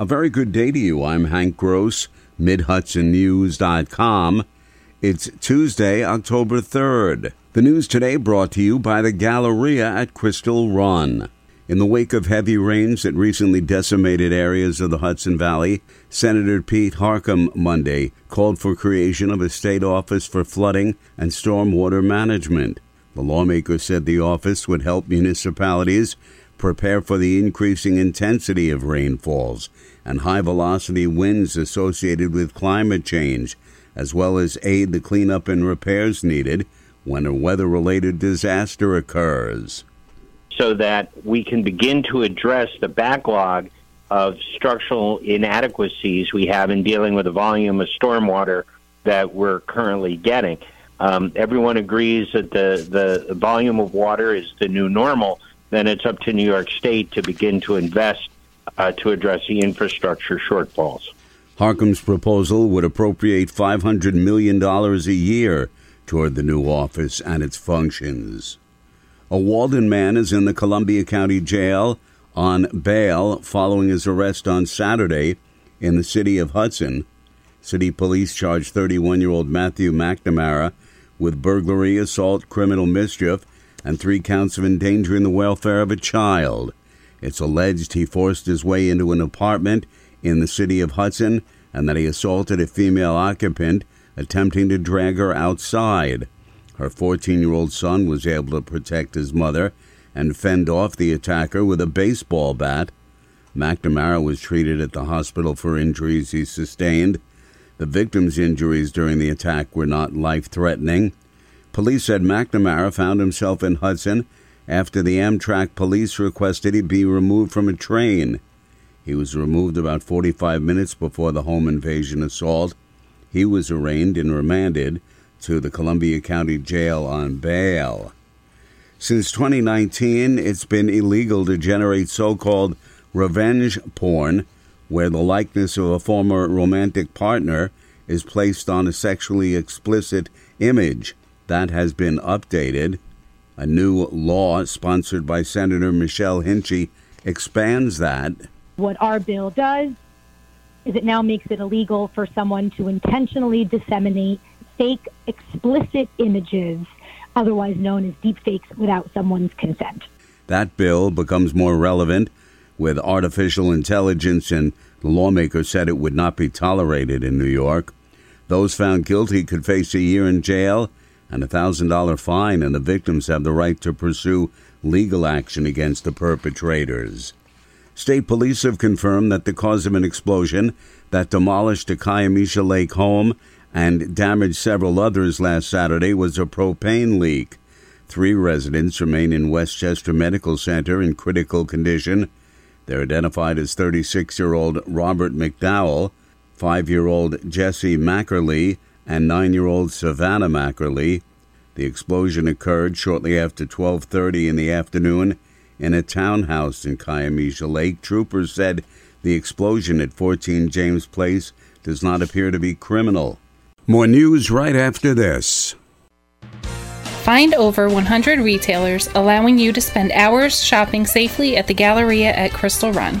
A very good day to you. I'm Hank Gross, MidHudsonNews.com. It's Tuesday, October 3rd. The news today brought to you by the Galleria at Crystal Run. In the wake of heavy rains that recently decimated areas of the Hudson Valley, Senator Pete Harckham Monday called for creation of a state office for flooding and stormwater management. The lawmaker said the office would help municipalities prepare for the increasing intensity of rainfalls and high velocity winds associated with climate change, as well as aid the cleanup and repairs needed when a weather related disaster occurs. So that we can begin to address the backlog of structural inadequacies we have in dealing with the volume of stormwater that we're currently getting. Um, everyone agrees that the, the volume of water is the new normal, then it's up to New York State to begin to invest uh, to address the infrastructure shortfalls. Harckham's proposal would appropriate $500 million a year toward the new office and its functions. A Walden man is in the Columbia County Jail on bail following his arrest on Saturday in the city of Hudson. City police charged 31 year old Matthew McNamara with burglary, assault, criminal mischief, and three counts of endangering the welfare of a child. It's alleged he forced his way into an apartment in the city of Hudson and that he assaulted a female occupant, attempting to drag her outside. Her 14 year old son was able to protect his mother and fend off the attacker with a baseball bat. McNamara was treated at the hospital for injuries he sustained. The victim's injuries during the attack were not life threatening. Police said McNamara found himself in Hudson after the Amtrak police requested he be removed from a train. He was removed about 45 minutes before the home invasion assault. He was arraigned and remanded to the Columbia County Jail on bail. Since 2019, it's been illegal to generate so called revenge porn, where the likeness of a former romantic partner is placed on a sexually explicit image that has been updated. A new law sponsored by Senator Michelle Hinchey expands that. What our bill does is it now makes it illegal for someone to intentionally disseminate fake, explicit images, otherwise known as deepfakes, without someone's consent. That bill becomes more relevant with artificial intelligence, and the lawmaker said it would not be tolerated in New York. Those found guilty could face a year in jail and a $1,000 fine, and the victims have the right to pursue legal action against the perpetrators. State police have confirmed that the cause of an explosion that demolished a Kiamesha Lake home and damaged several others last Saturday was a propane leak. Three residents remain in Westchester Medical Center in critical condition. They're identified as 36 year old Robert McDowell, 5 year old Jesse Mackerly, and 9 year old Savannah Mackerly. The explosion occurred shortly after 12:30 in the afternoon in a townhouse in Kiamesha Lake. Troopers said the explosion at 14 James Place does not appear to be criminal. More news right after this. Find over 100 retailers allowing you to spend hours shopping safely at the Galleria at Crystal Run.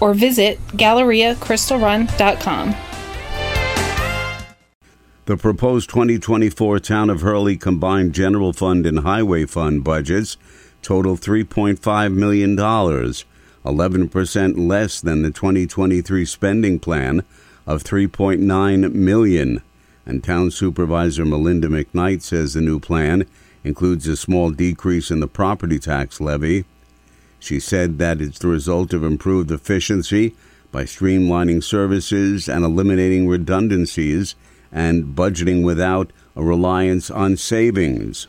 or visit GalleriaCrystalRun.com. The proposed 2024 Town of Hurley combined general fund and highway fund budgets total $3.5 million, 11% less than the 2023 spending plan of 3.9 million. And town supervisor Melinda McKnight says the new plan includes a small decrease in the property tax levy she said that it's the result of improved efficiency by streamlining services and eliminating redundancies and budgeting without a reliance on savings.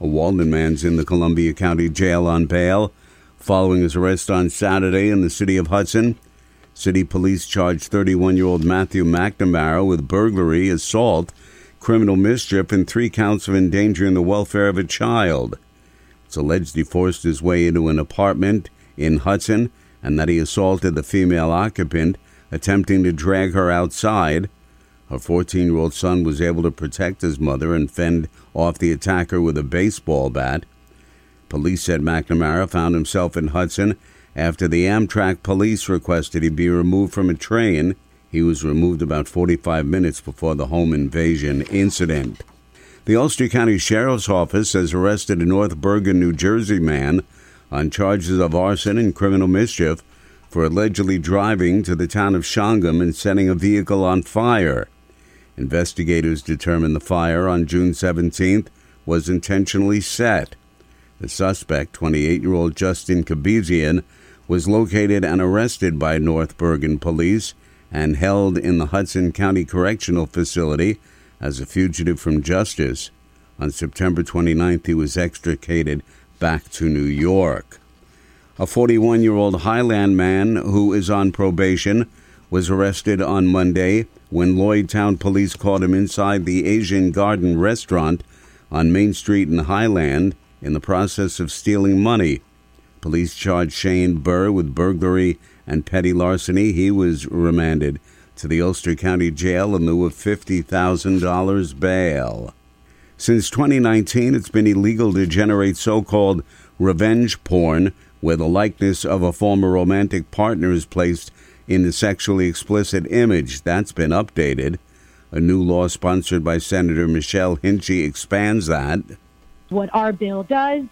A Walden man's in the Columbia County Jail on bail following his arrest on Saturday in the city of Hudson. City police charged 31 year old Matthew McNamara with burglary, assault, criminal mischief, and three counts of endangering the welfare of a child. It's alleged he forced his way into an apartment in Hudson and that he assaulted the female occupant, attempting to drag her outside. Her 14 year old son was able to protect his mother and fend off the attacker with a baseball bat. Police said McNamara found himself in Hudson after the Amtrak police requested he be removed from a train. He was removed about 45 minutes before the home invasion incident. The Ulster County Sheriff's Office has arrested a North Bergen, New Jersey man on charges of arson and criminal mischief for allegedly driving to the town of Shawangunk and setting a vehicle on fire. Investigators determined the fire on June 17th was intentionally set. The suspect, 28 year old Justin Kabizian, was located and arrested by North Bergen police and held in the Hudson County Correctional Facility as a fugitive from justice. On September 29th, he was extricated back to New York. A 41 year old Highland man who is on probation was arrested on Monday when Lloydtown police caught him inside the Asian Garden restaurant on Main Street in Highland in the process of stealing money. Police charged Shane Burr with burglary and petty larceny. He was remanded to the Ulster County Jail in lieu of $50,000 bail. Since 2019, it's been illegal to generate so called revenge porn, where the likeness of a former romantic partner is placed in a sexually explicit image. That's been updated. A new law sponsored by Senator Michelle Hinchey expands that. What our bill does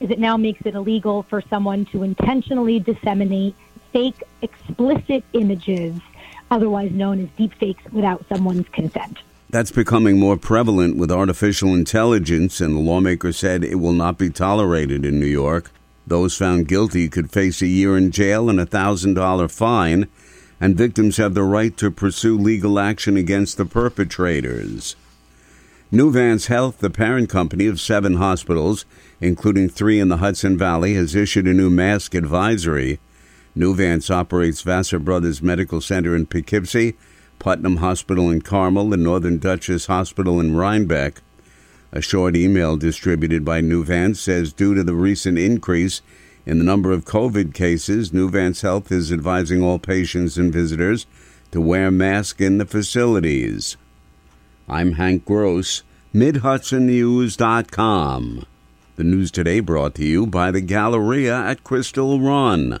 is it now makes it illegal for someone to intentionally disseminate fake, explicit images, otherwise known as deepfakes, without someone's consent. That's becoming more prevalent with artificial intelligence, and the lawmaker said it will not be tolerated in New York. Those found guilty could face a year in jail and a $1,000 fine, and victims have the right to pursue legal action against the perpetrators. Nuvance Health, the parent company of seven hospitals, including three in the Hudson Valley, has issued a new mask advisory. Nuvance operates Vassar Brothers Medical Center in Poughkeepsie, Putnam Hospital in Carmel, and Northern Dutchess Hospital in Rhinebeck. A short email distributed by Nuvance says due to the recent increase in the number of COVID cases, Nuvance Health is advising all patients and visitors to wear masks in the facilities. I'm Hank Gross, MidHudsonNews.com. The news today brought to you by the Galleria at Crystal Run.